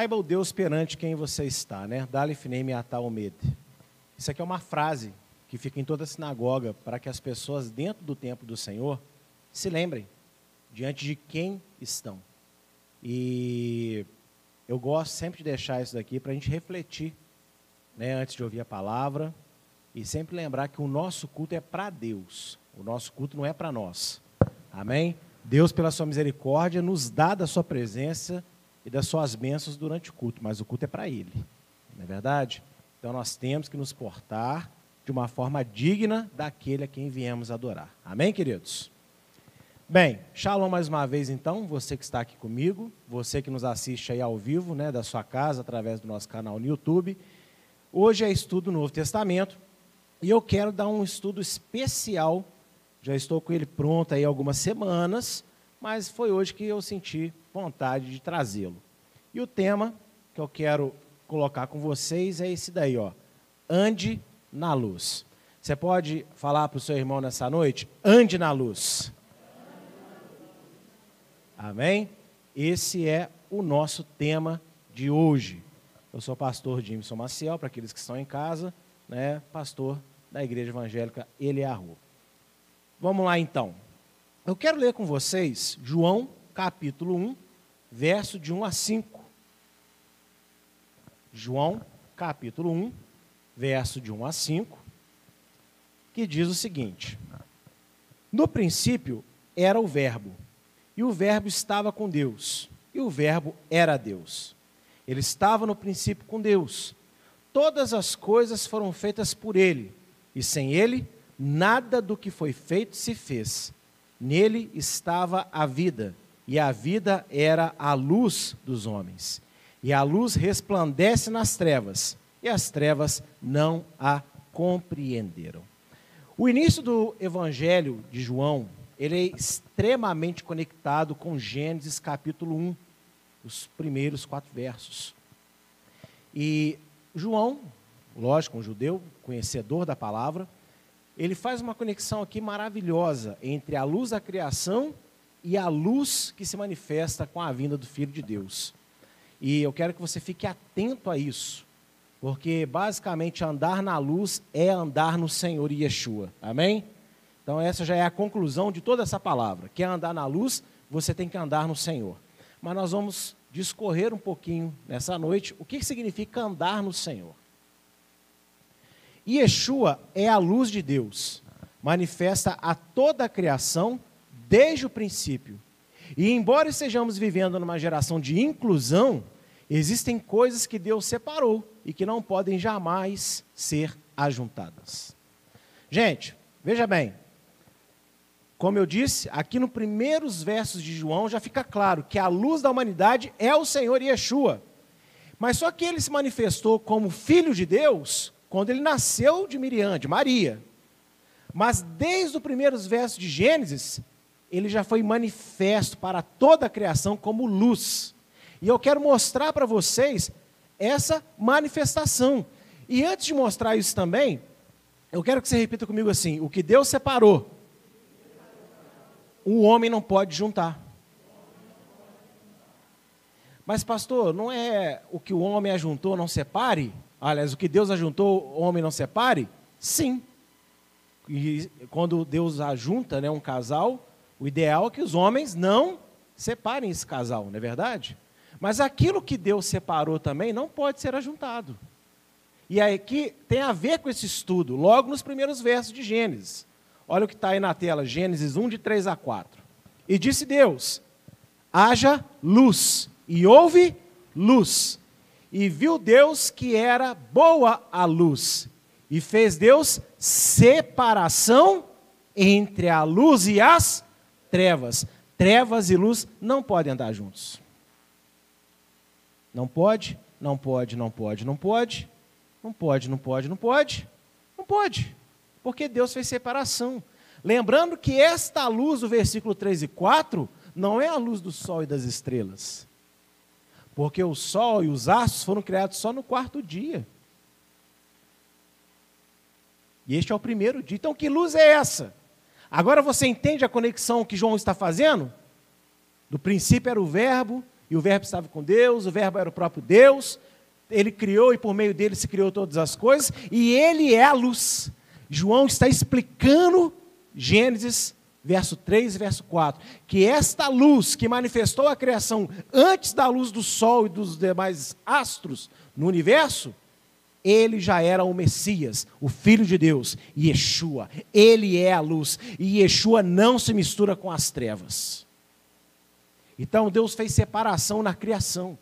saiba o Deus perante quem você está, né? Dali finem atal medo. Isso aqui é uma frase que fica em toda a sinagoga para que as pessoas dentro do templo do Senhor se lembrem diante de quem estão. E eu gosto sempre de deixar isso daqui para a gente refletir, né, antes de ouvir a palavra, e sempre lembrar que o nosso culto é para Deus. O nosso culto não é para nós. Amém? Deus, pela sua misericórdia, nos dá da sua presença e das suas bênçãos durante o culto, mas o culto é para Ele. Não é verdade? Então nós temos que nos portar de uma forma digna daquele a quem viemos adorar. Amém, queridos? Bem, shalom mais uma vez então, você que está aqui comigo, você que nos assiste aí ao vivo, né, da sua casa, através do nosso canal no YouTube. Hoje é estudo do Novo Testamento e eu quero dar um estudo especial. Já estou com ele pronto aí algumas semanas, mas foi hoje que eu senti vontade de trazê-lo. E o tema que eu quero colocar com vocês é esse daí, ó. Ande na luz. Você pode falar para o seu irmão nessa noite? Ande na luz. Amém? Esse é o nosso tema de hoje. Eu sou o pastor Jimson Maciel, para aqueles que estão em casa, né, pastor da Igreja Evangélica Eliarru. Vamos lá então. Eu quero ler com vocês João capítulo 1, verso de 1 a 5. João capítulo 1, verso de 1 a 5, que diz o seguinte: No princípio era o Verbo e o Verbo estava com Deus, e o Verbo era Deus. Ele estava no princípio com Deus. Todas as coisas foram feitas por ele, e sem ele, nada do que foi feito se fez. Nele estava a vida, e a vida era a luz dos homens. E a luz resplandece nas trevas, e as trevas não a compreenderam. O início do Evangelho de João ele é extremamente conectado com Gênesis capítulo 1, os primeiros quatro versos. E João, lógico, um judeu, conhecedor da palavra, ele faz uma conexão aqui maravilhosa entre a luz da criação e a luz que se manifesta com a vinda do Filho de Deus. E eu quero que você fique atento a isso, porque basicamente andar na luz é andar no Senhor Yeshua. Amém? Então, essa já é a conclusão de toda essa palavra. Quer andar na luz, você tem que andar no Senhor. Mas nós vamos discorrer um pouquinho nessa noite o que significa andar no Senhor. Yeshua é a luz de Deus, manifesta a toda a criação desde o princípio. E embora estejamos vivendo numa geração de inclusão, existem coisas que Deus separou e que não podem jamais ser ajuntadas. Gente, veja bem, como eu disse, aqui nos primeiros versos de João já fica claro que a luz da humanidade é o Senhor Yeshua. Mas só que ele se manifestou como filho de Deus quando ele nasceu de Miriam, de Maria. Mas desde os primeiros versos de Gênesis, ele já foi manifesto para toda a criação como luz. E eu quero mostrar para vocês essa manifestação. E antes de mostrar isso também, eu quero que você repita comigo assim: o que Deus separou o homem não pode juntar. Mas, pastor, não é o que o homem ajuntou não separe? Aliás, o que Deus ajuntou, o homem não separe? Sim. E quando Deus ajunta né, um casal, o ideal é que os homens não separem esse casal, não é verdade? Mas aquilo que Deus separou também não pode ser ajuntado. E aqui tem a ver com esse estudo, logo nos primeiros versos de Gênesis. Olha o que está aí na tela, Gênesis 1, de 3 a 4. E disse Deus: haja luz, e houve luz. E viu Deus que era boa a luz, e fez Deus separação entre a luz e as trevas. Trevas e luz não podem andar juntos. Não pode, não pode, não pode, não pode, não pode, não pode, não pode, não pode. Porque Deus fez separação. Lembrando que esta luz do versículo 3 e 4 não é a luz do sol e das estrelas. Porque o sol e os astros foram criados só no quarto dia. E este é o primeiro dia. Então, que luz é essa? Agora você entende a conexão que João está fazendo? Do princípio era o Verbo, e o Verbo estava com Deus, o Verbo era o próprio Deus, ele criou e por meio dele se criou todas as coisas, e ele é a luz. João está explicando Gênesis verso 3 e verso 4, que esta luz que manifestou a criação antes da luz do sol e dos demais astros no universo, ele já era o Messias, o Filho de Deus, Yeshua. Ele é a luz, e Yeshua não se mistura com as trevas. Então Deus fez separação na criação: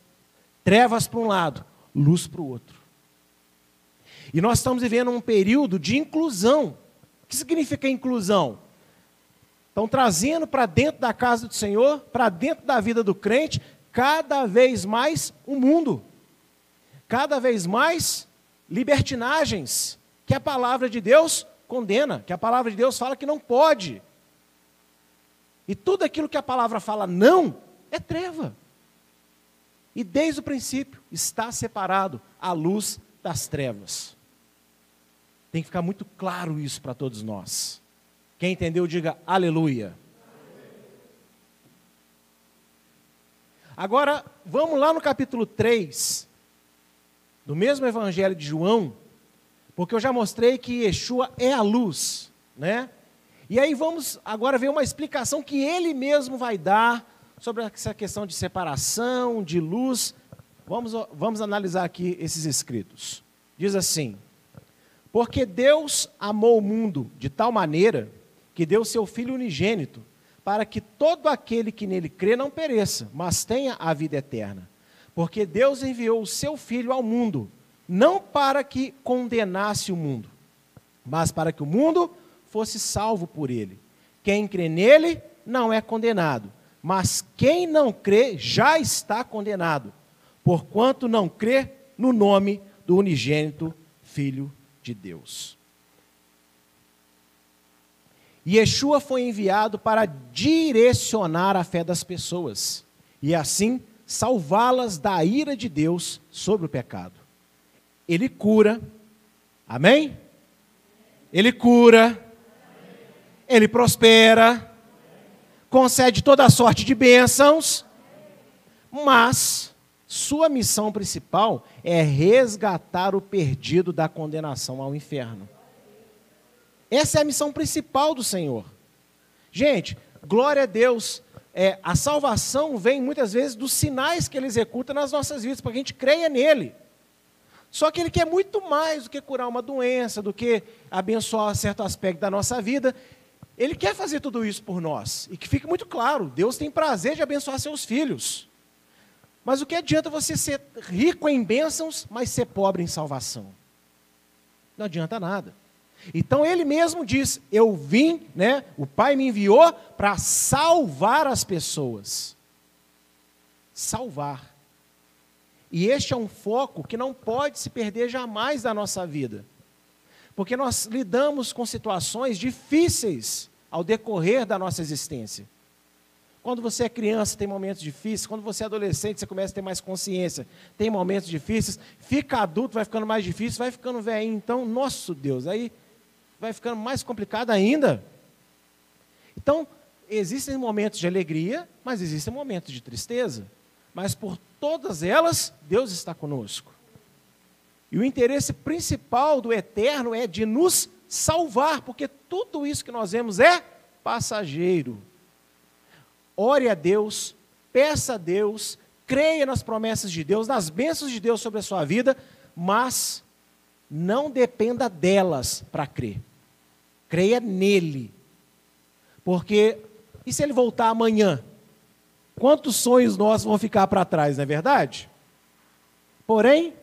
trevas para um lado, luz para o outro. E nós estamos vivendo um período de inclusão. O que significa inclusão? Estão trazendo para dentro da casa do Senhor, para dentro da vida do crente, cada vez mais o mundo. Cada vez mais libertinagens que a palavra de Deus condena, que a palavra de Deus fala que não pode. E tudo aquilo que a palavra fala não é treva. E desde o princípio está separado a luz das trevas. Tem que ficar muito claro isso para todos nós. Quem entendeu, diga aleluia. Agora, vamos lá no capítulo 3, do mesmo Evangelho de João, porque eu já mostrei que Yeshua é a luz, né? E aí vamos agora ver uma explicação que ele mesmo vai dar sobre essa questão de separação, de luz. Vamos, vamos analisar aqui esses escritos. Diz assim: Porque Deus amou o mundo de tal maneira que deu seu Filho unigênito, para que todo aquele que nele crê não pereça, mas tenha a vida eterna. Porque Deus enviou o seu Filho ao mundo, não para que condenasse o mundo, mas para que o mundo fosse salvo por ele. Quem crê nele não é condenado, mas quem não crê já está condenado, porquanto não crê no nome do unigênito Filho de Deus. Yeshua foi enviado para direcionar a fé das pessoas e assim salvá-las da ira de Deus sobre o pecado. Ele cura, amém? Ele cura, ele prospera, concede toda sorte de bênçãos, mas sua missão principal é resgatar o perdido da condenação ao inferno. Essa é a missão principal do Senhor. Gente, glória a Deus. É, a salvação vem muitas vezes dos sinais que Ele executa nas nossas vidas, para que a gente creia nele. Só que Ele quer muito mais do que curar uma doença, do que abençoar certo aspecto da nossa vida. Ele quer fazer tudo isso por nós. E que fique muito claro: Deus tem prazer de abençoar seus filhos. Mas o que adianta você ser rico em bênçãos, mas ser pobre em salvação? Não adianta nada. Então ele mesmo diz: Eu vim, né? O Pai me enviou para salvar as pessoas. Salvar. E este é um foco que não pode se perder jamais da nossa vida. Porque nós lidamos com situações difíceis ao decorrer da nossa existência. Quando você é criança, tem momentos difíceis. Quando você é adolescente, você começa a ter mais consciência. Tem momentos difíceis. Fica adulto, vai ficando mais difícil, vai ficando velho. Então, nosso Deus, aí vai ficando mais complicado ainda. Então, existem momentos de alegria, mas existem momentos de tristeza. Mas por todas elas, Deus está conosco. E o interesse principal do eterno é de nos salvar, porque tudo isso que nós vemos é passageiro. Ore a Deus, peça a Deus, creia nas promessas de Deus, nas bênçãos de Deus sobre a sua vida, mas não dependa delas para crer. Creia nele. Porque, e se ele voltar amanhã? Quantos sonhos nossos vão ficar para trás, não é verdade? Porém,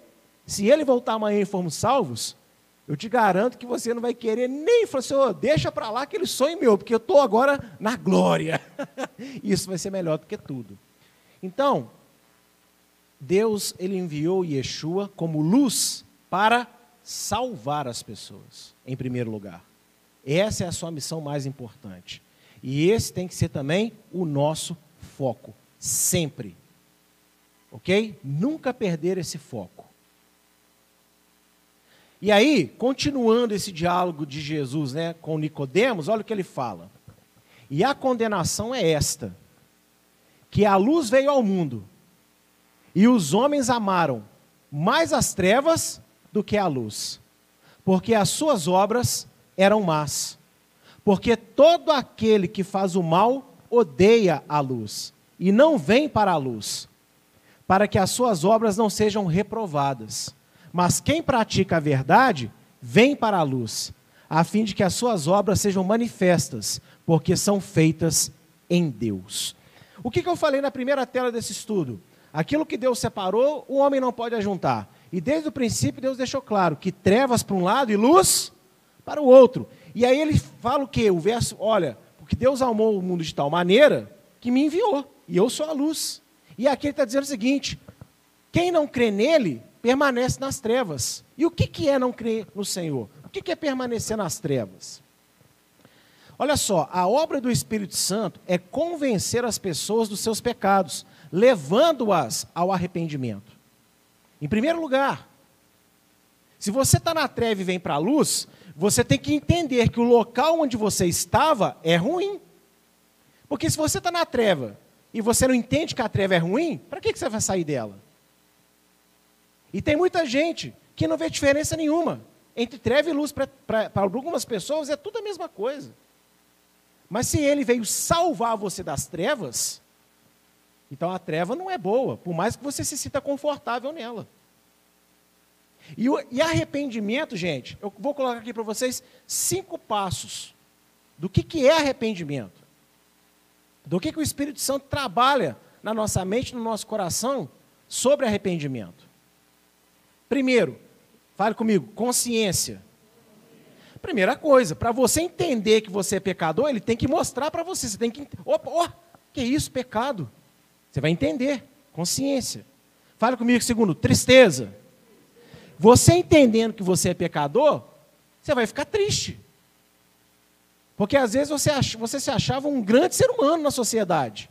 se ele voltar amanhã e formos salvos, eu te garanto que você não vai querer nem falar assim, oh, deixa para lá aquele sonho meu, porque eu estou agora na glória. Isso vai ser melhor do que tudo. Então, Deus ele enviou Yeshua como luz para salvar as pessoas, em primeiro lugar. Essa é a sua missão mais importante. E esse tem que ser também o nosso foco, sempre. Ok? Nunca perder esse foco. E aí, continuando esse diálogo de Jesus né, com Nicodemos, olha o que ele fala. E a condenação é esta: que a luz veio ao mundo, E os homens amaram mais as trevas do que a luz, porque as suas obras eram más. Porque todo aquele que faz o mal odeia a luz e não vem para a luz, para que as suas obras não sejam reprovadas. Mas quem pratica a verdade vem para a luz, a fim de que as suas obras sejam manifestas, porque são feitas em Deus. O que, que eu falei na primeira tela desse estudo? Aquilo que Deus separou, o homem não pode ajuntar. E desde o princípio, Deus deixou claro que trevas para um lado e luz para o outro. E aí ele fala o quê? O verso, olha, porque Deus amou o mundo de tal maneira que me enviou, e eu sou a luz. E aqui ele está dizendo o seguinte: quem não crê nele, permanece nas trevas. E o que, que é não crer no Senhor? O que, que é permanecer nas trevas? Olha só, a obra do Espírito Santo é convencer as pessoas dos seus pecados, levando-as ao arrependimento. Em primeiro lugar, se você está na treva e vem para a luz, você tem que entender que o local onde você estava é ruim. Porque se você está na treva e você não entende que a treva é ruim, para que, você vai sair dela? E tem muita gente que não vê diferença nenhuma entre treva e luz. Para algumas pessoas é tudo a mesma coisa. Mas se ele veio salvar você das trevas, então a treva não é boa, por mais que você se sinta confortável nela. E, o, e arrependimento, gente, eu vou colocar aqui para vocês cinco passos do que, que é arrependimento. Do que, que o Espírito Santo trabalha na nossa mente, no nosso coração, sobre arrependimento. Primeiro, fale comigo, consciência. Primeira coisa, para você entender que você é pecador, ele tem que mostrar para você. Você tem que. Opa, oh, que isso, pecado? Você vai entender. Consciência. Fale comigo, segundo, tristeza. Você entendendo que você é pecador, você vai ficar triste. Porque às vezes você, ach, você se achava um grande ser humano na sociedade.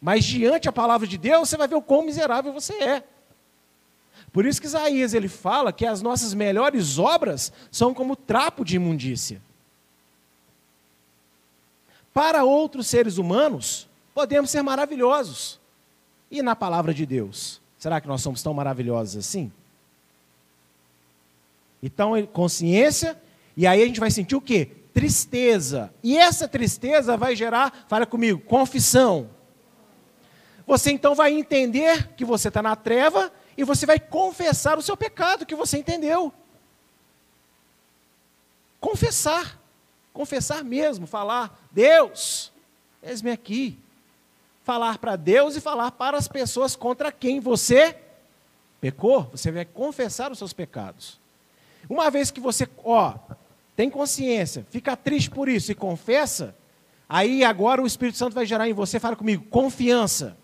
Mas diante da palavra de Deus, você vai ver o quão miserável você é. Por isso que Isaías ele fala que as nossas melhores obras são como trapo de imundícia. Para outros seres humanos, podemos ser maravilhosos. E na palavra de Deus, será que nós somos tão maravilhosos assim? Então, consciência, e aí a gente vai sentir o quê? Tristeza. E essa tristeza vai gerar, fala comigo, confissão. Você então vai entender que você está na treva e você vai confessar o seu pecado que você entendeu. Confessar. Confessar mesmo, falar, Deus, eis-me aqui. Falar para Deus e falar para as pessoas contra quem você pecou. Você vai confessar os seus pecados. Uma vez que você, ó, tem consciência, fica triste por isso e confessa, aí agora o Espírito Santo vai gerar em você, fala comigo, confiança.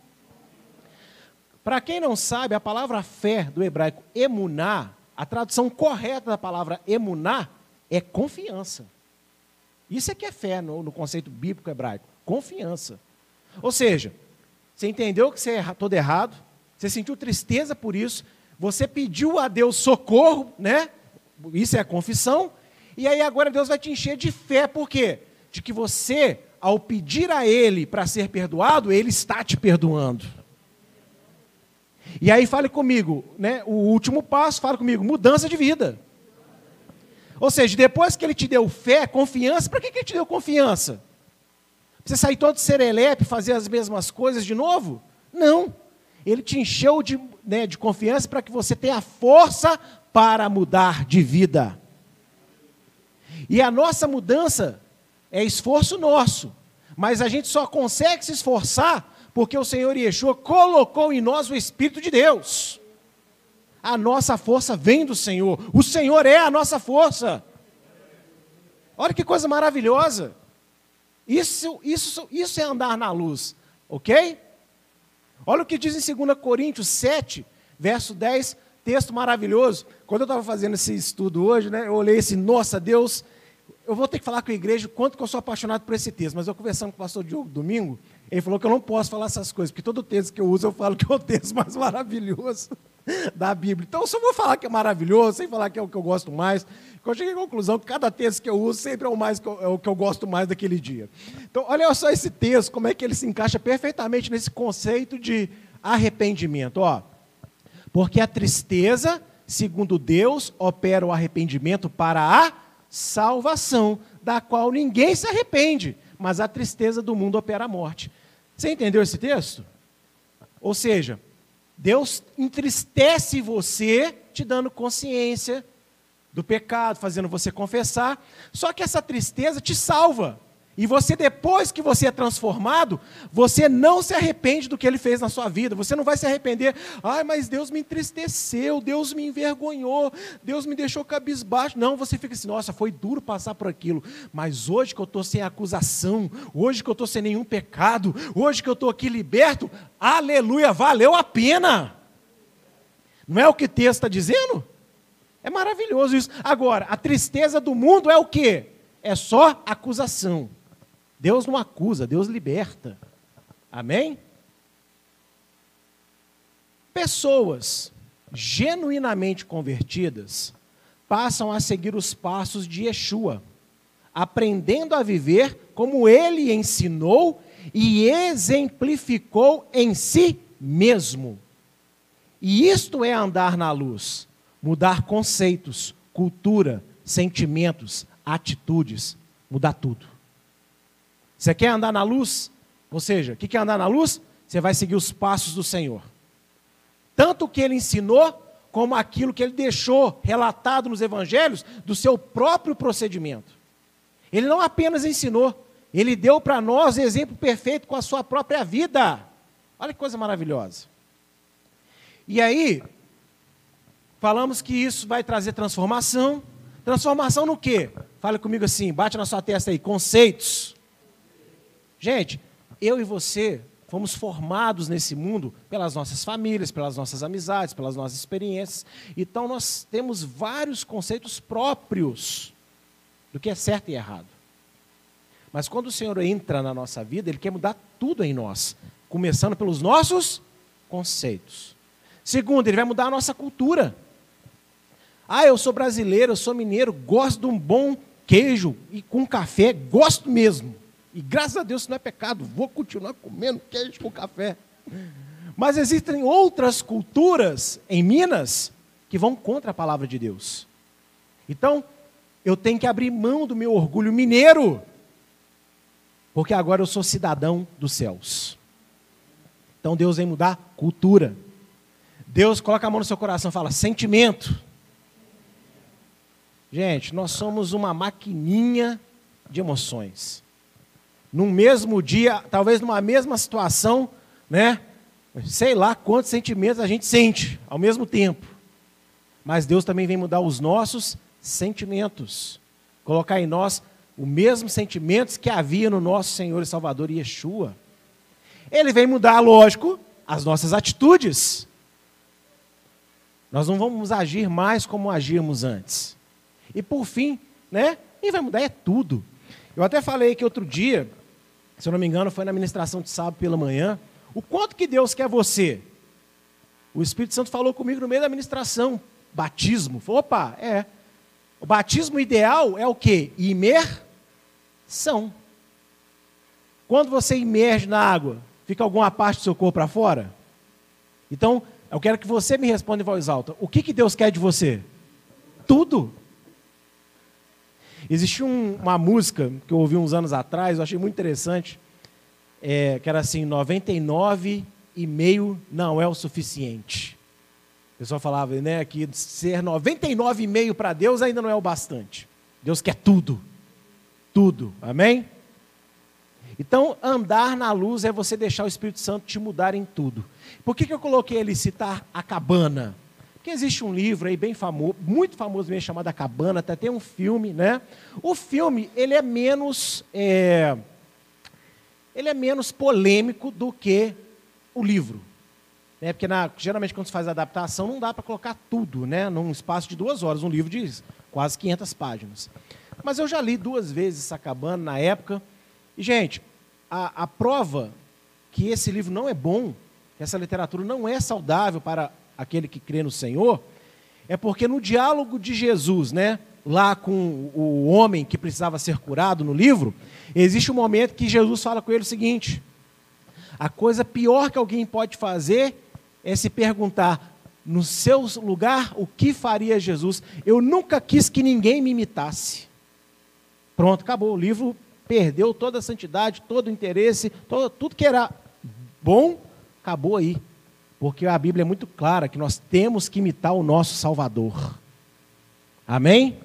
Para quem não sabe, a palavra fé do hebraico emuná, a tradução correta da palavra emuná é confiança. Isso é que é fé no, no conceito bíblico hebraico, confiança. Ou seja, você entendeu que você é todo errado, você sentiu tristeza por isso, você pediu a Deus socorro, né? Isso é a confissão. E aí agora Deus vai te encher de fé, por quê? De que você, ao pedir a Ele para ser perdoado, Ele está te perdoando. E aí fale comigo, né? O último passo, fale comigo, mudança de vida. Ou seja, depois que ele te deu fé, confiança, para que, que ele te deu confiança? Você sair todo serelepe, fazer as mesmas coisas de novo? Não. Ele te encheu de, né, de confiança para que você tenha força para mudar de vida. E a nossa mudança é esforço nosso, mas a gente só consegue se esforçar porque o Senhor Yeshua colocou em nós o Espírito de Deus. A nossa força vem do Senhor, o Senhor é a nossa força. Olha que coisa maravilhosa. Isso, isso, isso é andar na luz, ok? Olha o que diz em 2 Coríntios 7, verso 10 texto maravilhoso. Quando eu estava fazendo esse estudo hoje, né, eu olhei assim, nossa, Deus, eu vou ter que falar com a igreja o quanto que eu sou apaixonado por esse texto. Mas eu conversando com o pastor Diogo domingo, ele falou que eu não posso falar essas coisas, porque todo texto que eu uso eu falo que é o texto mais maravilhoso da Bíblia. Então eu só vou falar que é maravilhoso, sem falar que é o que eu gosto mais. Eu cheguei à conclusão que cada texto que eu uso sempre é o, mais, é o que eu gosto mais daquele dia. Então, olha só esse texto, como é que ele se encaixa perfeitamente nesse conceito de arrependimento. Ó, Porque a tristeza, segundo Deus, opera o arrependimento para a salvação, da qual ninguém se arrepende, mas a tristeza do mundo opera a morte. Você entendeu esse texto? Ou seja, Deus entristece você, te dando consciência do pecado, fazendo você confessar. Só que essa tristeza te salva. E você, depois que você é transformado, você não se arrepende do que ele fez na sua vida. Você não vai se arrepender. Ai, mas Deus me entristeceu, Deus me envergonhou, Deus me deixou cabisbaixo. Não, você fica assim, nossa, foi duro passar por aquilo. Mas hoje que eu estou sem acusação, hoje que eu estou sem nenhum pecado, hoje que eu estou aqui liberto, aleluia, valeu a pena. Não é o que o texto está dizendo? É maravilhoso isso. Agora, a tristeza do mundo é o quê? É só acusação. Deus não acusa, Deus liberta. Amém? Pessoas genuinamente convertidas passam a seguir os passos de Yeshua, aprendendo a viver como ele ensinou e exemplificou em si mesmo. E isto é andar na luz, mudar conceitos, cultura, sentimentos, atitudes, mudar tudo. Você quer andar na luz? Ou seja, o que é andar na luz? Você vai seguir os passos do Senhor. Tanto o que ele ensinou, como aquilo que ele deixou relatado nos evangelhos do seu próprio procedimento. Ele não apenas ensinou, ele deu para nós exemplo perfeito com a sua própria vida. Olha que coisa maravilhosa. E aí, falamos que isso vai trazer transformação. Transformação no quê? Fale comigo assim, bate na sua testa aí, conceitos. Gente, eu e você fomos formados nesse mundo pelas nossas famílias, pelas nossas amizades, pelas nossas experiências. Então nós temos vários conceitos próprios do que é certo e errado. Mas quando o Senhor entra na nossa vida, Ele quer mudar tudo em nós, começando pelos nossos conceitos. Segundo, Ele vai mudar a nossa cultura. Ah, eu sou brasileiro, eu sou mineiro, gosto de um bom queijo e com café, gosto mesmo. E graças a Deus isso não é pecado, vou continuar comendo queijo com café. Mas existem outras culturas em Minas que vão contra a palavra de Deus. Então, eu tenho que abrir mão do meu orgulho mineiro, porque agora eu sou cidadão dos céus. Então Deus vem mudar cultura. Deus coloca a mão no seu coração e fala: sentimento. Gente, nós somos uma maquininha de emoções num mesmo dia, talvez numa mesma situação, né? Sei lá quantos sentimentos a gente sente ao mesmo tempo. Mas Deus também vem mudar os nossos sentimentos. Colocar em nós os mesmos sentimentos que havia no nosso Senhor e Salvador Yeshua. Ele vem mudar, lógico, as nossas atitudes. Nós não vamos agir mais como agíamos antes. E por fim, né? E vai mudar é tudo. Eu até falei que outro dia, se eu não me engano, foi na ministração de sábado pela manhã, o quanto que Deus quer você. O Espírito Santo falou comigo no meio da ministração, batismo. Falei, opa, é. O batismo ideal é o quê? Imersão. Quando você imerge na água, fica alguma parte do seu corpo para fora? Então, eu quero que você me responda em voz alta. O que, que Deus quer de você? Tudo. Existiu um, uma música que eu ouvi uns anos atrás, eu achei muito interessante, é, que era assim, 99 e meio não é o suficiente. O pessoal falava né, que ser 99,5 para Deus ainda não é o bastante. Deus quer tudo. Tudo. Amém? Então, andar na luz é você deixar o Espírito Santo te mudar em tudo. Por que, que eu coloquei ele citar a cabana? Porque existe um livro aí bem famoso, muito famoso mesmo, chamado A Cabana, até tem um filme, né? O filme, ele é menos, é, ele é menos polêmico do que o livro. Né? Porque na, geralmente quando se faz adaptação não dá para colocar tudo, né? Num espaço de duas horas, um livro de quase 500 páginas. Mas eu já li duas vezes essa cabana na época. E, gente, a, a prova que esse livro não é bom, que essa literatura não é saudável para aquele que crê no Senhor, é porque no diálogo de Jesus, né, lá com o homem que precisava ser curado no livro, existe um momento que Jesus fala com ele o seguinte: a coisa pior que alguém pode fazer é se perguntar: no seu lugar, o que faria Jesus? Eu nunca quis que ninguém me imitasse. Pronto, acabou. O livro perdeu toda a santidade, todo o interesse, todo, tudo que era bom, acabou aí. Porque a Bíblia é muito clara que nós temos que imitar o nosso Salvador. Amém?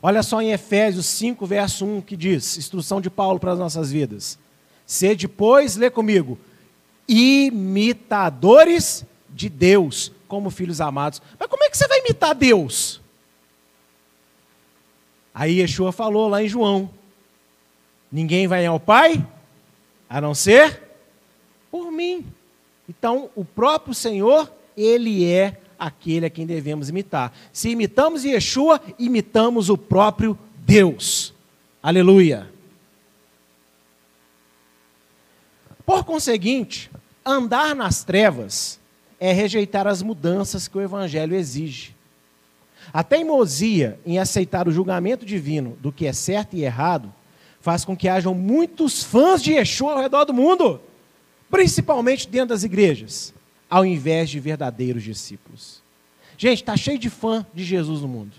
Olha só em Efésios 5, verso 1, que diz, instrução de Paulo para as nossas vidas. Sede, pois, lê comigo, imitadores de Deus, como filhos amados. Mas como é que você vai imitar Deus? Aí Yeshua falou lá em João: Ninguém vai ao Pai a não ser por mim. Então, o próprio Senhor, Ele é aquele a quem devemos imitar. Se imitamos Yeshua, imitamos o próprio Deus. Aleluia. Por conseguinte, andar nas trevas é rejeitar as mudanças que o Evangelho exige. A teimosia em aceitar o julgamento divino do que é certo e errado faz com que hajam muitos fãs de Yeshua ao redor do mundo principalmente dentro das igrejas, ao invés de verdadeiros discípulos. Gente, está cheio de fã de Jesus no mundo.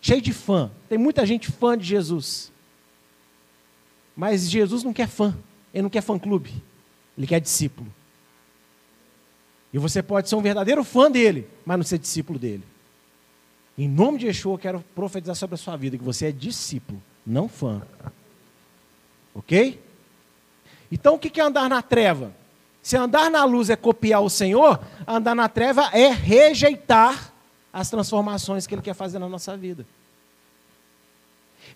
Cheio de fã. Tem muita gente fã de Jesus. Mas Jesus não quer fã. Ele não quer fã-clube. Ele quer discípulo. E você pode ser um verdadeiro fã dele, mas não ser discípulo dele. Em nome de Yeshua, eu quero profetizar sobre a sua vida que você é discípulo, não fã. Ok? Então o que é andar na treva? Se andar na luz é copiar o Senhor, andar na treva é rejeitar as transformações que Ele quer fazer na nossa vida.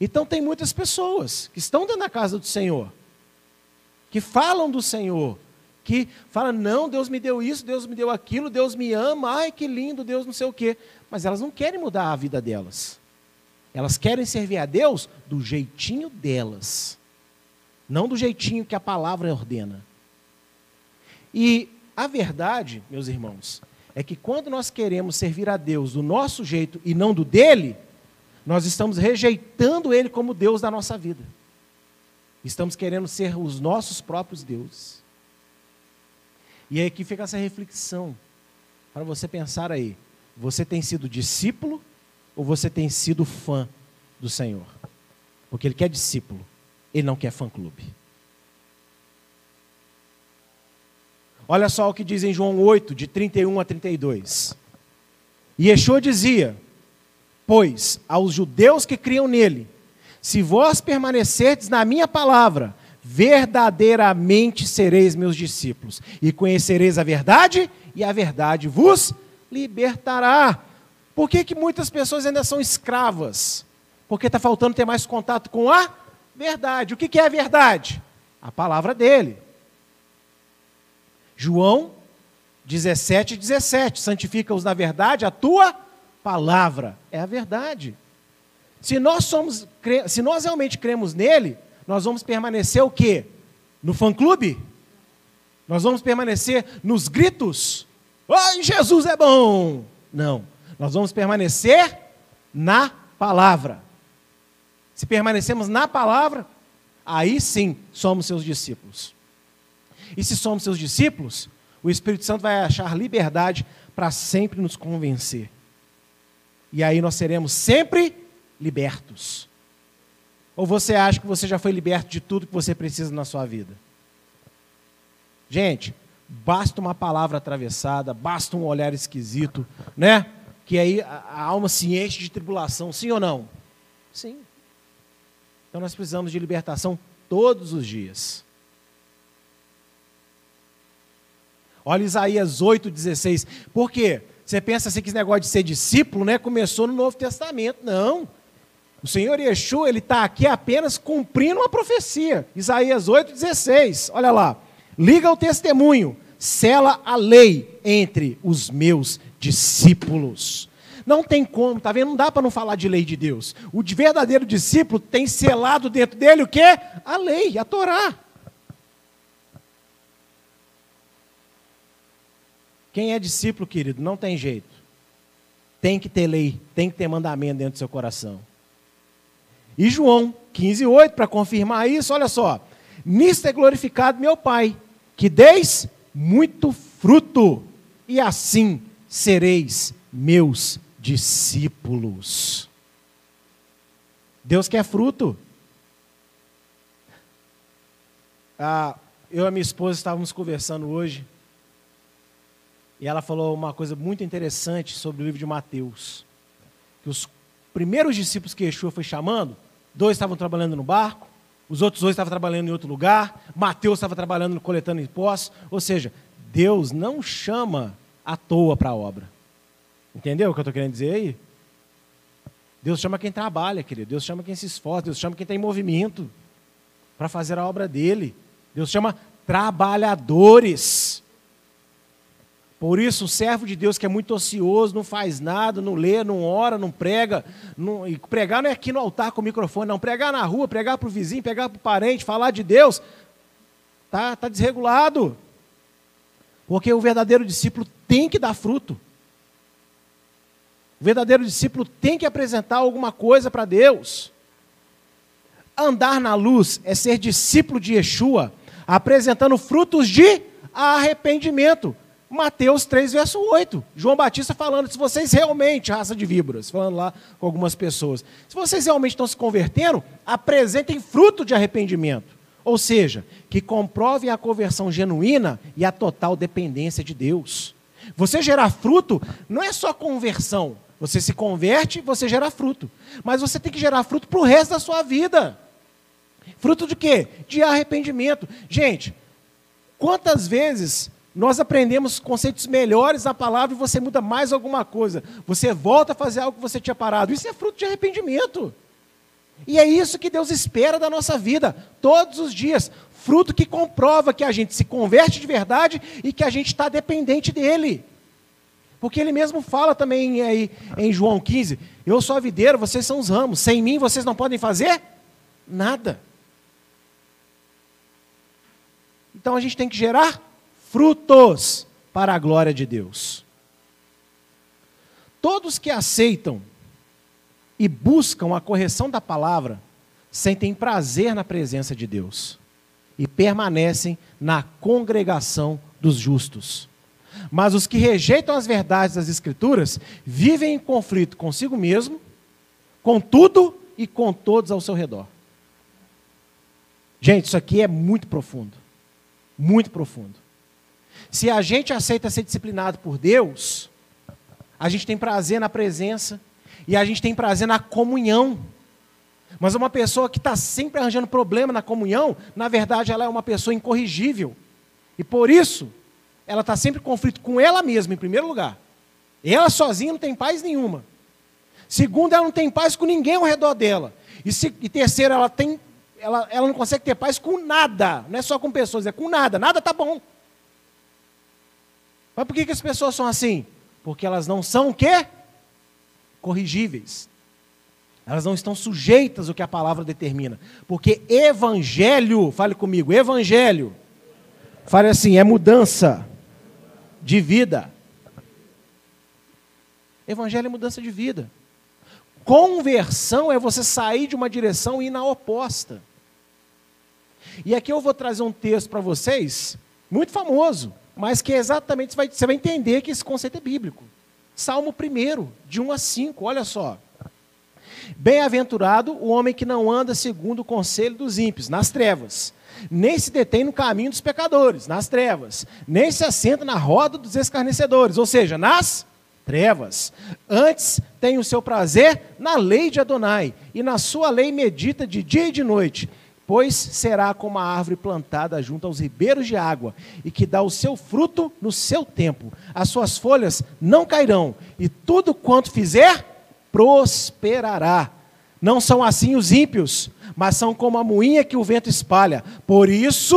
Então tem muitas pessoas que estão dentro da casa do Senhor, que falam do Senhor, que falam, não, Deus me deu isso, Deus me deu aquilo, Deus me ama, ai que lindo, Deus não sei o quê. Mas elas não querem mudar a vida delas. Elas querem servir a Deus do jeitinho delas não do jeitinho que a palavra ordena. E a verdade, meus irmãos, é que quando nós queremos servir a Deus do nosso jeito e não do dele, nós estamos rejeitando ele como Deus da nossa vida. Estamos querendo ser os nossos próprios deuses. E aí que fica essa reflexão para você pensar aí. Você tem sido discípulo ou você tem sido fã do Senhor? Porque ele quer discípulo. Ele não quer fã-clube. Olha só o que diz em João 8, de 31 a 32. E Yeshua dizia: Pois aos judeus que criam nele, se vós permanecerdes na minha palavra, verdadeiramente sereis meus discípulos, e conhecereis a verdade, e a verdade vos libertará. Por que, que muitas pessoas ainda são escravas? Porque está faltando ter mais contato com a verdade. O que é a verdade? A palavra dele. João 17, 17. Santifica-os na verdade, a tua palavra é a verdade. Se nós somos, se nós realmente cremos nele, nós vamos permanecer o quê? No fã-clube? Nós vamos permanecer nos gritos? Ai, Jesus é bom! Não. Nós vamos permanecer na palavra. Se permanecemos na palavra, aí sim somos seus discípulos. E se somos seus discípulos, o Espírito Santo vai achar liberdade para sempre nos convencer. E aí nós seremos sempre libertos. Ou você acha que você já foi liberto de tudo que você precisa na sua vida? Gente, basta uma palavra atravessada, basta um olhar esquisito, né? Que aí a alma se enche de tribulação, sim ou não? Sim. Então nós precisamos de libertação todos os dias. Olha Isaías 8,16. Por quê? Você pensa assim que esse negócio de ser discípulo né, começou no Novo Testamento. Não. O Senhor Yeshua, está aqui apenas cumprindo uma profecia. Isaías 8,16. Olha lá. Liga o testemunho, sela a lei entre os meus discípulos. Não tem como, tá vendo? Não dá para não falar de lei de Deus. O verdadeiro discípulo tem selado dentro dele o quê? A lei, a Torá. Quem é discípulo, querido, não tem jeito. Tem que ter lei, tem que ter mandamento dentro do seu coração. E João 15,8, para confirmar isso, olha só. Nisto é glorificado meu Pai, que deis muito fruto, e assim sereis meus discípulos. Deus quer fruto. Ah, eu e minha esposa estávamos conversando hoje, e ela falou uma coisa muito interessante sobre o livro de Mateus. Que os primeiros discípulos que Yeshua foi chamando, dois estavam trabalhando no barco, os outros dois estavam trabalhando em outro lugar, Mateus estava trabalhando coletando impostos. Ou seja, Deus não chama à toa para a obra. Entendeu o que eu estou querendo dizer aí? Deus chama quem trabalha, querido. Deus chama quem se esforça. Deus chama quem tem movimento para fazer a obra dele. Deus chama trabalhadores. Por isso, o servo de Deus que é muito ocioso, não faz nada, não lê, não ora, não prega. Não, e pregar não é aqui no altar com o microfone, não. Pregar na rua, pregar para o vizinho, pregar para o parente, falar de Deus, tá, tá desregulado. Porque o verdadeiro discípulo tem que dar fruto. O verdadeiro discípulo tem que apresentar alguma coisa para Deus. Andar na luz é ser discípulo de Yeshua, apresentando frutos de arrependimento. Mateus 3, verso 8. João Batista falando: se vocês realmente, raça de víboras, falando lá com algumas pessoas, se vocês realmente estão se convertendo, apresentem fruto de arrependimento. Ou seja, que comprovem a conversão genuína e a total dependência de Deus. Você gerar fruto não é só conversão. Você se converte, você gera fruto. Mas você tem que gerar fruto para o resto da sua vida. Fruto de quê? De arrependimento. Gente, quantas vezes nós aprendemos conceitos melhores da palavra e você muda mais alguma coisa. Você volta a fazer algo que você tinha parado. Isso é fruto de arrependimento. E é isso que Deus espera da nossa vida, todos os dias. Fruto que comprova que a gente se converte de verdade e que a gente está dependente dEle. Porque Ele mesmo fala também aí em João 15: Eu sou a videira, vocês são os ramos. Sem mim vocês não podem fazer nada. Então a gente tem que gerar frutos para a glória de Deus. Todos que aceitam e buscam a correção da palavra sentem prazer na presença de Deus e permanecem na congregação dos justos. Mas os que rejeitam as verdades das Escrituras vivem em conflito consigo mesmo, com tudo e com todos ao seu redor. Gente, isso aqui é muito profundo. Muito profundo. Se a gente aceita ser disciplinado por Deus, a gente tem prazer na presença e a gente tem prazer na comunhão. Mas uma pessoa que está sempre arranjando problema na comunhão, na verdade ela é uma pessoa incorrigível. E por isso, ela está sempre em conflito com ela mesma, em primeiro lugar. Ela sozinha não tem paz nenhuma. Segundo, ela não tem paz com ninguém ao redor dela. E, se, e terceiro, ela, tem, ela, ela não consegue ter paz com nada. Não é só com pessoas, é com nada. Nada está bom. Mas por que, que as pessoas são assim? Porque elas não são o quê? Corrigíveis. Elas não estão sujeitas ao que a palavra determina. Porque evangelho, fale comigo, evangelho. Fale assim, é mudança de vida. Evangelho é mudança de vida. Conversão é você sair de uma direção e ir na oposta. E aqui eu vou trazer um texto para vocês, muito famoso mas que exatamente você vai, você vai entender que esse conceito é bíblico. Salmo 1, de 1 a 5, olha só. Bem-aventurado o homem que não anda segundo o conselho dos ímpios, nas trevas, nem se detém no caminho dos pecadores, nas trevas, nem se assenta na roda dos escarnecedores, ou seja, nas trevas. Antes tem o seu prazer na lei de Adonai, e na sua lei medita de dia e de noite pois será como a árvore plantada junto aos ribeiros de água, e que dá o seu fruto no seu tempo. As suas folhas não cairão, e tudo quanto fizer, prosperará. Não são assim os ímpios, mas são como a moinha que o vento espalha. Por isso,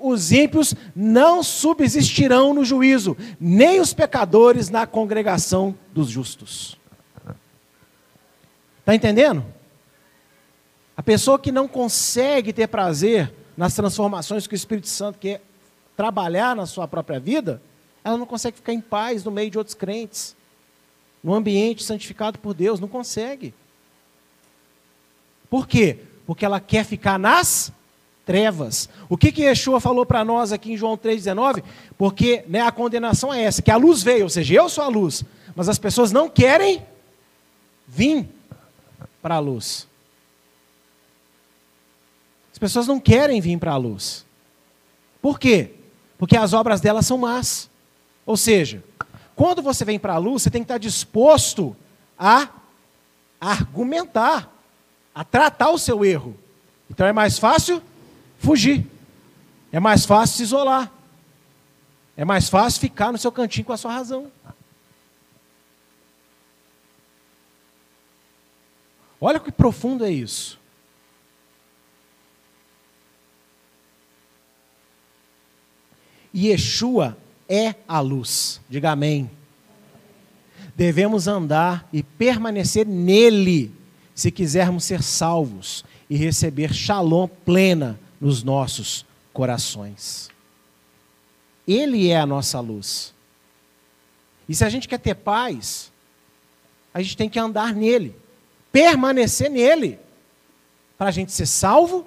os ímpios não subsistirão no juízo, nem os pecadores na congregação dos justos. Está entendendo? A pessoa que não consegue ter prazer nas transformações que o Espírito Santo quer trabalhar na sua própria vida, ela não consegue ficar em paz no meio de outros crentes, no ambiente santificado por Deus, não consegue. Por quê? Porque ela quer ficar nas trevas. O que que Yeshua falou para nós aqui em João 3,19? Porque né, a condenação é essa, que a luz veio, ou seja, eu sou a luz, mas as pessoas não querem vir para a luz. As pessoas não querem vir para a luz. Por quê? Porque as obras delas são más. Ou seja, quando você vem para a luz, você tem que estar disposto a argumentar, a tratar o seu erro. Então é mais fácil fugir. É mais fácil se isolar. É mais fácil ficar no seu cantinho com a sua razão. Olha que profundo é isso. Yeshua é a luz. Diga amém. Devemos andar e permanecer nele se quisermos ser salvos e receber shalom plena nos nossos corações. Ele é a nossa luz. E se a gente quer ter paz, a gente tem que andar nele, permanecer nele, para a gente ser salvo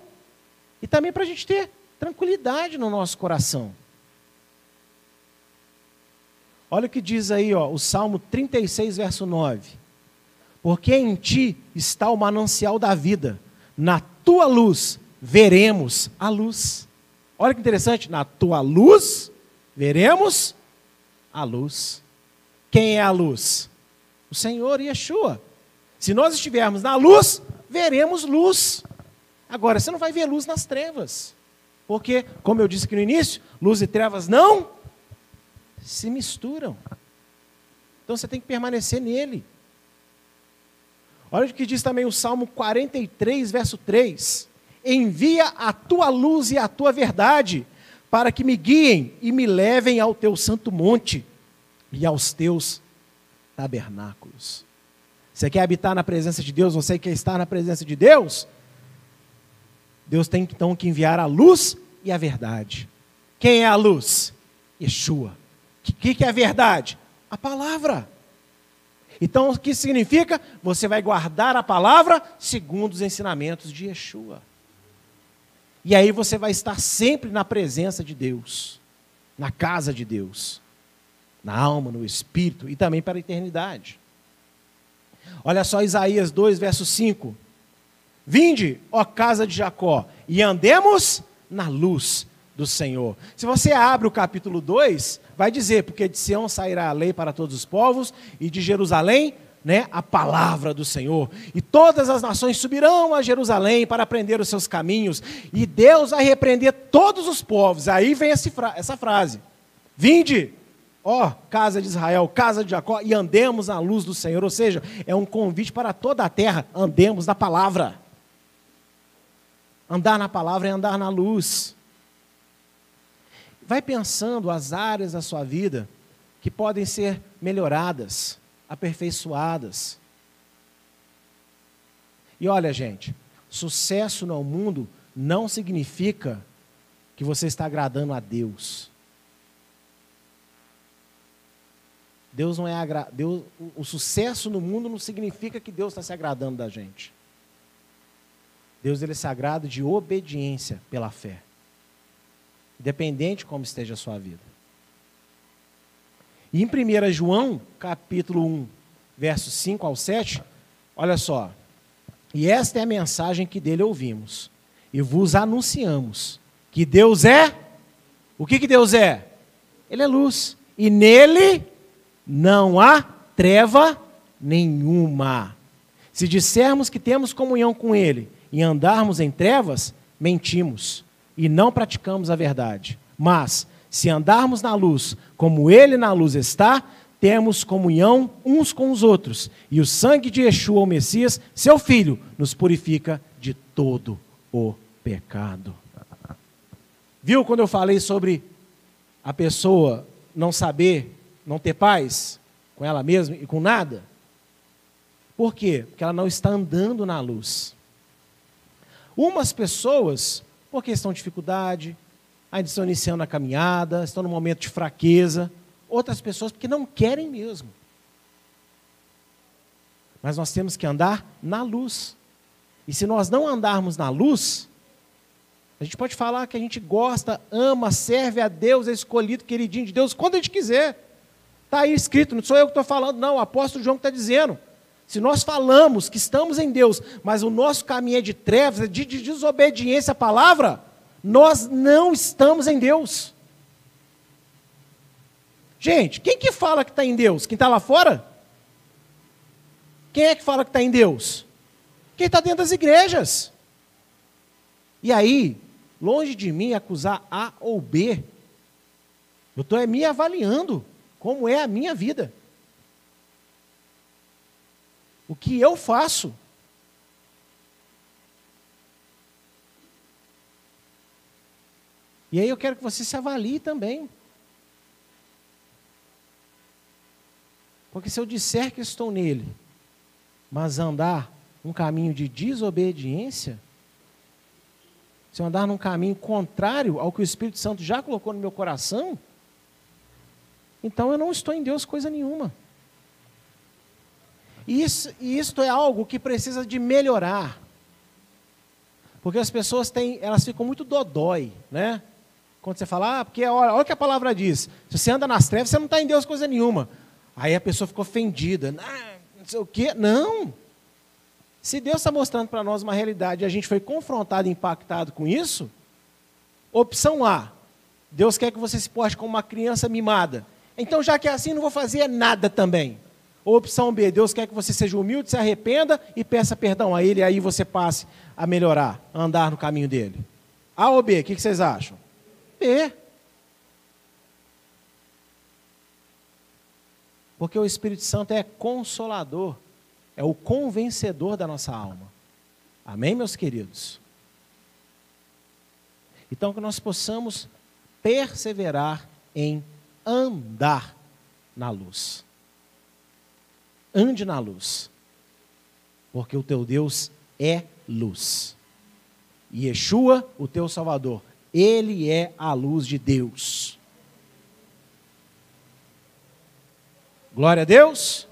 e também para a gente ter tranquilidade no nosso coração. Olha o que diz aí, ó, o Salmo 36, verso 9. Porque em ti está o manancial da vida, na tua luz veremos a luz. Olha que interessante, na tua luz veremos a luz. Quem é a luz? O Senhor Yeshua. Se nós estivermos na luz, veremos luz. Agora, você não vai ver luz nas trevas. Porque, como eu disse aqui no início, luz e trevas não se misturam. Então você tem que permanecer nele. Olha o que diz também o Salmo 43, verso 3. Envia a tua luz e a tua verdade, para que me guiem e me levem ao teu santo monte e aos teus tabernáculos. Você quer habitar na presença de Deus? Você quer estar na presença de Deus? Deus tem então que enviar a luz e a verdade. Quem é a luz? Yeshua. O que, que é a verdade? A palavra. Então, o que significa? Você vai guardar a palavra segundo os ensinamentos de Yeshua. E aí você vai estar sempre na presença de Deus, na casa de Deus, na alma, no espírito e também para a eternidade. Olha só Isaías 2, verso 5. Vinde, ó casa de Jacó, e andemos na luz do Senhor. Se você abre o capítulo 2, vai dizer, porque de Sião sairá a lei para todos os povos, e de Jerusalém, né, a palavra do Senhor. E todas as nações subirão a Jerusalém para aprender os seus caminhos, e Deus vai repreender todos os povos. Aí vem essa frase: Vinde, ó casa de Israel, casa de Jacó, e andemos à luz do Senhor. Ou seja, é um convite para toda a terra, andemos na palavra. Andar na palavra é andar na luz. Vai pensando as áreas da sua vida que podem ser melhoradas, aperfeiçoadas. E olha, gente, sucesso no mundo não significa que você está agradando a Deus. Deus não é agra... Deus... o sucesso no mundo não significa que Deus está se agradando da gente. Deus ele se agrada de obediência pela fé independente de como esteja a sua vida. E em 1 João, capítulo 1, versos 5 ao 7, olha só. E esta é a mensagem que dele ouvimos. E vos anunciamos que Deus é. O que, que Deus é? Ele é luz. E nele não há treva nenhuma. Se dissermos que temos comunhão com Ele e andarmos em trevas, mentimos e não praticamos a verdade. Mas, se andarmos na luz, como Ele na luz está, temos comunhão uns com os outros. E o sangue de Yeshua, o Messias, seu Filho, nos purifica de todo o pecado. Viu quando eu falei sobre a pessoa não saber, não ter paz com ela mesma e com nada? Por quê? Porque ela não está andando na luz. Umas pessoas porque estão em dificuldade, ainda estão iniciando a caminhada, estão num momento de fraqueza. Outras pessoas porque não querem mesmo. Mas nós temos que andar na luz. E se nós não andarmos na luz, a gente pode falar que a gente gosta, ama, serve a Deus, é escolhido, queridinho de Deus, quando a gente quiser. Está aí escrito, não sou eu que estou falando, não, o apóstolo João está dizendo. Se nós falamos que estamos em Deus, mas o nosso caminho é de trevas, é de, de desobediência à palavra, nós não estamos em Deus. Gente, quem que fala que está em Deus? Quem está lá fora? Quem é que fala que está em Deus? Quem está dentro das igrejas. E aí, longe de mim acusar A ou B, eu estou é me avaliando como é a minha vida. O que eu faço? E aí eu quero que você se avalie também. Porque se eu disser que estou nele, mas andar um caminho de desobediência, se eu andar num caminho contrário ao que o Espírito Santo já colocou no meu coração, então eu não estou em Deus coisa nenhuma. Isso, e isto é algo que precisa de melhorar. Porque as pessoas têm, elas ficam muito dodói, né? Quando você fala, ah, porque olha, olha o que a palavra diz. Se você anda nas trevas, você não está em Deus coisa nenhuma. Aí a pessoa ficou ofendida. Não sei o quê. Não. Se Deus está mostrando para nós uma realidade e a gente foi confrontado e impactado com isso, opção A, Deus quer que você se porte como uma criança mimada. Então, já que é assim, não vou fazer nada também. Ou opção B, Deus quer que você seja humilde, se arrependa e peça perdão a Ele, e aí você passe a melhorar, a andar no caminho dele. A ou B, o que vocês acham? B. Porque o Espírito Santo é consolador, é o convencedor da nossa alma. Amém, meus queridos? Então, que nós possamos perseverar em andar na luz ande na luz, porque o teu Deus é luz. E Yeshua, o teu Salvador, ele é a luz de Deus. Glória a Deus.